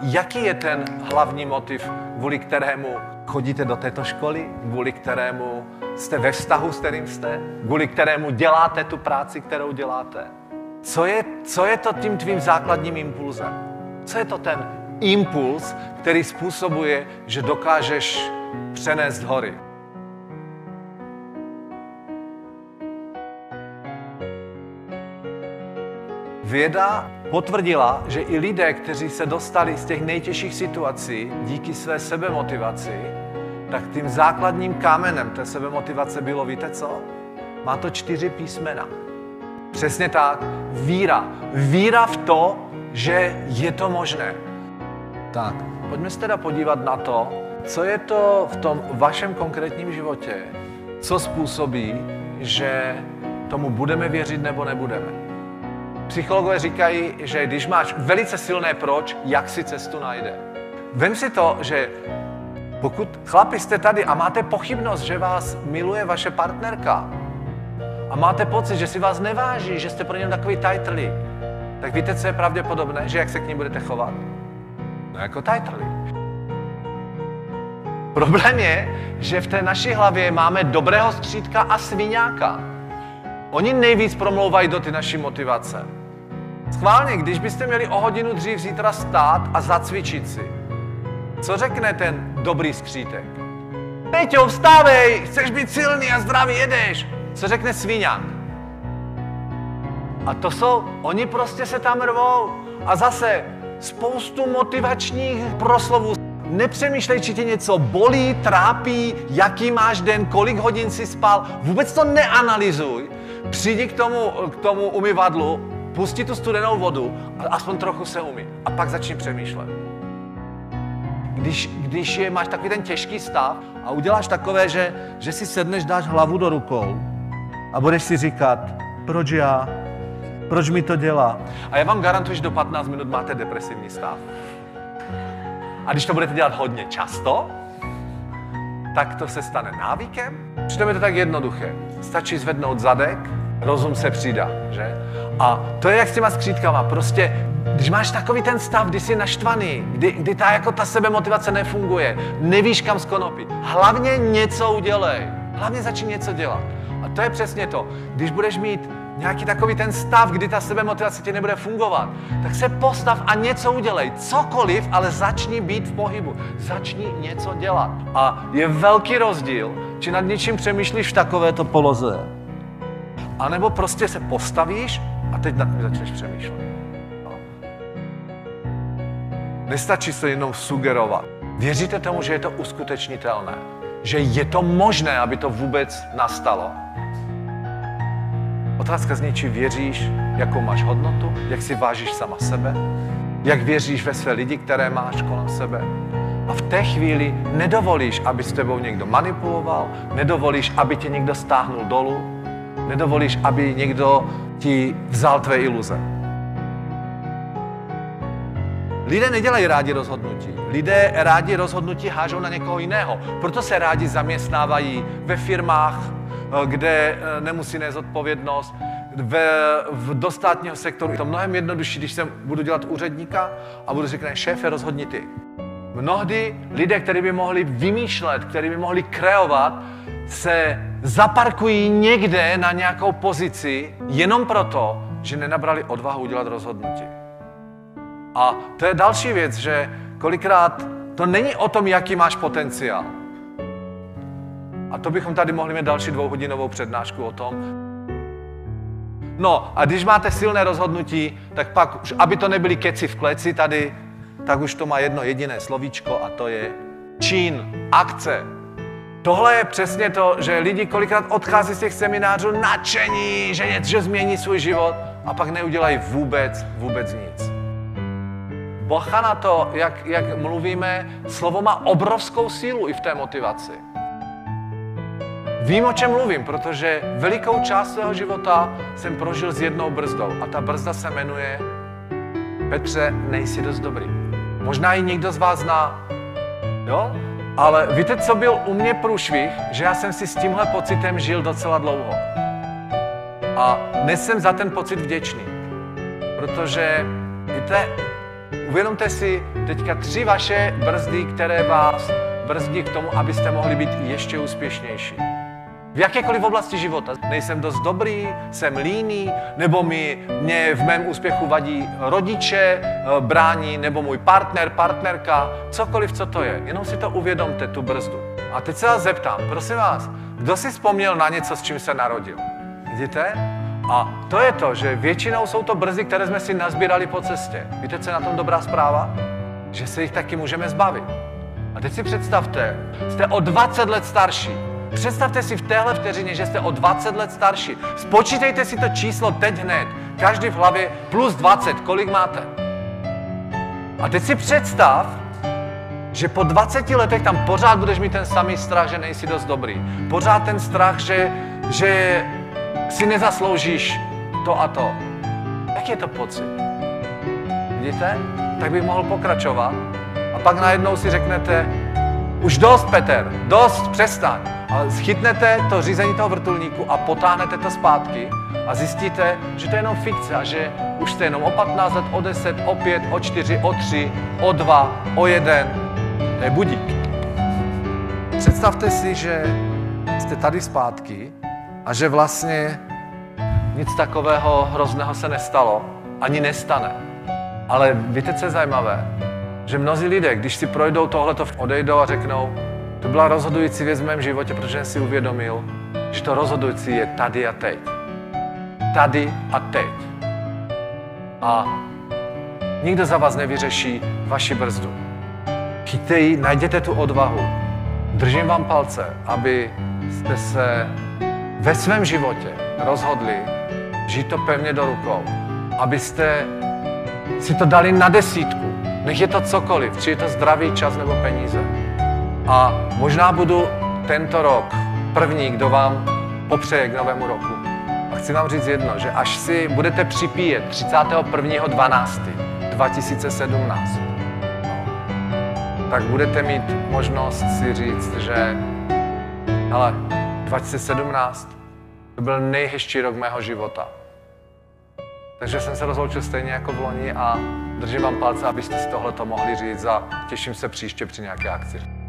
jaký je ten hlavní motiv, kvůli kterému chodíte do této školy, kvůli kterému jste ve vztahu, s kterým jste, kvůli kterému děláte tu práci, kterou děláte. Co je, co je to tím tvým základním impulzem? Co je to ten impuls, který způsobuje, že dokážeš přenést hory? Věda potvrdila, že i lidé, kteří se dostali z těch nejtěžších situací díky své sebemotivaci, tak tím základním kámenem té sebemotivace bylo, víte co? Má to čtyři písmena. Přesně tak. Víra. Víra v to, že je to možné. Tak, pojďme se teda podívat na to, co je to v tom vašem konkrétním životě, co způsobí, že tomu budeme věřit nebo nebudeme. Psychologové říkají, že když máš velice silné proč, jak si cestu najde. Vem si to, že pokud chlapi jste tady a máte pochybnost, že vás miluje vaše partnerka a máte pocit, že si vás neváží, že jste pro něm takový tajtrlí, tak víte, co je pravděpodobné, že jak se k ní budete chovat? No jako tajtrlí. Problém je, že v té naší hlavě máme dobrého střídka a sviňáka. Oni nejvíc promlouvají do ty naší motivace. Schválně, když byste měli o hodinu dřív zítra stát a zacvičit si, co řekne ten dobrý skřítek? Peťo, vstávej, chceš být silný a zdravý, jedeš. Co řekne svíňák? A to jsou, oni prostě se tam rvou. A zase spoustu motivačních proslovů. Nepřemýšlej, či tě něco bolí, trápí, jaký máš den, kolik hodin si spal. Vůbec to neanalyzuj. Přijdi k tomu, k tomu umyvadlu, pusti tu studenou vodu a aspoň trochu se umí. A pak začni přemýšlet. Když, když je, máš takový ten těžký stav a uděláš takové, že, že si sedneš, dáš hlavu do rukou a budeš si říkat, proč já, proč mi to dělá. A já vám garantuji, že do 15 minut máte depresivní stav. A když to budete dělat hodně často, tak to se stane návykem. Přitom je to tak jednoduché. Stačí zvednout zadek, rozum se přidá, že? A to je jak s těma skřítkama. Prostě, když máš takový ten stav, kdy jsi naštvaný, kdy, kdy ta, jako ta sebemotivace nefunguje, nevíš kam skonopit, hlavně něco udělej. Hlavně začni něco dělat. A to je přesně to. Když budeš mít nějaký takový ten stav, kdy ta sebemotivace ti nebude fungovat, tak se postav a něco udělej. Cokoliv, ale začni být v pohybu. Začni něco dělat. A je velký rozdíl, či nad něčím přemýšlíš v takovéto poloze, a nebo prostě se postavíš a teď nad tím začneš přemýšlet. No. Nestačí se jenom sugerovat. Věříte tomu, že je to uskutečnitelné? Že je to možné, aby to vůbec nastalo? Otázka zní, či věříš, jakou máš hodnotu, jak si vážíš sama sebe, jak věříš ve své lidi, které máš kolem sebe. A v té chvíli nedovolíš, aby s tebou někdo manipuloval, nedovolíš, aby tě někdo stáhnul dolů, nedovolíš, aby někdo ti vzal tvé iluze. Lidé nedělají rádi rozhodnutí. Lidé rádi rozhodnutí hážou na někoho jiného. Proto se rádi zaměstnávají ve firmách, eh, kde eh, nemusí nést odpovědnost, ve, v dostátního sektoru. Je to mnohem jednodušší, když se budu dělat úředníka a budu říkat, šéfe, rozhodni ty. Mnohdy lidé, kteří by mohli vymýšlet, kteří by mohli kreovat, se zaparkují někde na nějakou pozici jenom proto, že nenabrali odvahu udělat rozhodnutí. A to je další věc, že kolikrát to není o tom, jaký máš potenciál. A to bychom tady mohli mít další dvouhodinovou přednášku o tom. No a když máte silné rozhodnutí, tak pak, už aby to nebyly keci v kleci tady, tak už to má jedno jediné slovíčko a to je čin, akce, Tohle je přesně to, že lidi kolikrát odchází z těch seminářů nadšení, že, je, že změní svůj život a pak neudělají vůbec, vůbec nic. Boha na to, jak, jak mluvíme, slovo má obrovskou sílu i v té motivaci. Vím, o čem mluvím, protože velikou část svého života jsem prožil s jednou brzdou a ta brzda se jmenuje Petře, nejsi dost dobrý. Možná ji někdo z vás zná. Jo? Ale víte, co byl u mě průšvih? Že já jsem si s tímhle pocitem žil docela dlouho. A dnes jsem za ten pocit vděčný. Protože, víte, Uvědomte si teďka tři vaše brzdy, které vás brzdí k tomu, abyste mohli být ještě úspěšnější. V jakékoliv oblasti života. Nejsem dost dobrý, jsem líný, nebo mi, mě v mém úspěchu vadí rodiče, eh, brání, nebo můj partner, partnerka, cokoliv, co to je. Jenom si to uvědomte, tu brzdu. A teď se vás zeptám, prosím vás, kdo si vzpomněl na něco, s čím se narodil? Vidíte? A to je to, že většinou jsou to brzy, které jsme si nazbírali po cestě. Víte, co je na tom dobrá zpráva? Že se jich taky můžeme zbavit. A teď si představte, jste o 20 let starší. Představte si v téhle vteřině, že jste o 20 let starší. Spočítejte si to číslo teď hned. Každý v hlavě plus 20. Kolik máte? A teď si představ, že po 20 letech tam pořád budeš mít ten samý strach, že nejsi dost dobrý. Pořád ten strach, že, že si nezasloužíš to a to. Jaký je to pocit? Vidíte? Tak bych mohl pokračovat. A pak najednou si řeknete, už dost, Peter, dost, přestaň. A schytnete to řízení toho vrtulníku a potáhnete to zpátky a zjistíte, že to je jenom fikce a že už jste jenom o 15 let, o 10, o 5, o 4, o 3, o 2, o 1. To je budík. Představte si, že jste tady zpátky a že vlastně nic takového hrozného se nestalo, ani nestane. Ale víte, co je zajímavé? Že mnozí lidé, když si projdou tohleto, odejdou a řeknou, to byla rozhodující věc v mém životě, protože jsem si uvědomil, že to rozhodující je tady a teď. Tady a teď. A nikdo za vás nevyřeší vaši brzdu. Chyťte ji, najděte tu odvahu. Držím vám palce, aby jste se ve svém životě rozhodli žít to pevně do rukou. Abyste si to dali na desítku. Nech je to cokoliv, či je to zdravý čas nebo peníze. A možná budu tento rok první, kdo vám popřeje k novému roku. A chci vám říct jedno, že až si budete připíjet 31.12.2017, tak budete mít možnost si říct, že ale 2017 to byl nejhezčí rok mého života. Takže jsem se rozloučil stejně jako v loni a držím vám palce, abyste si tohle mohli říct a těším se příště při nějaké akci.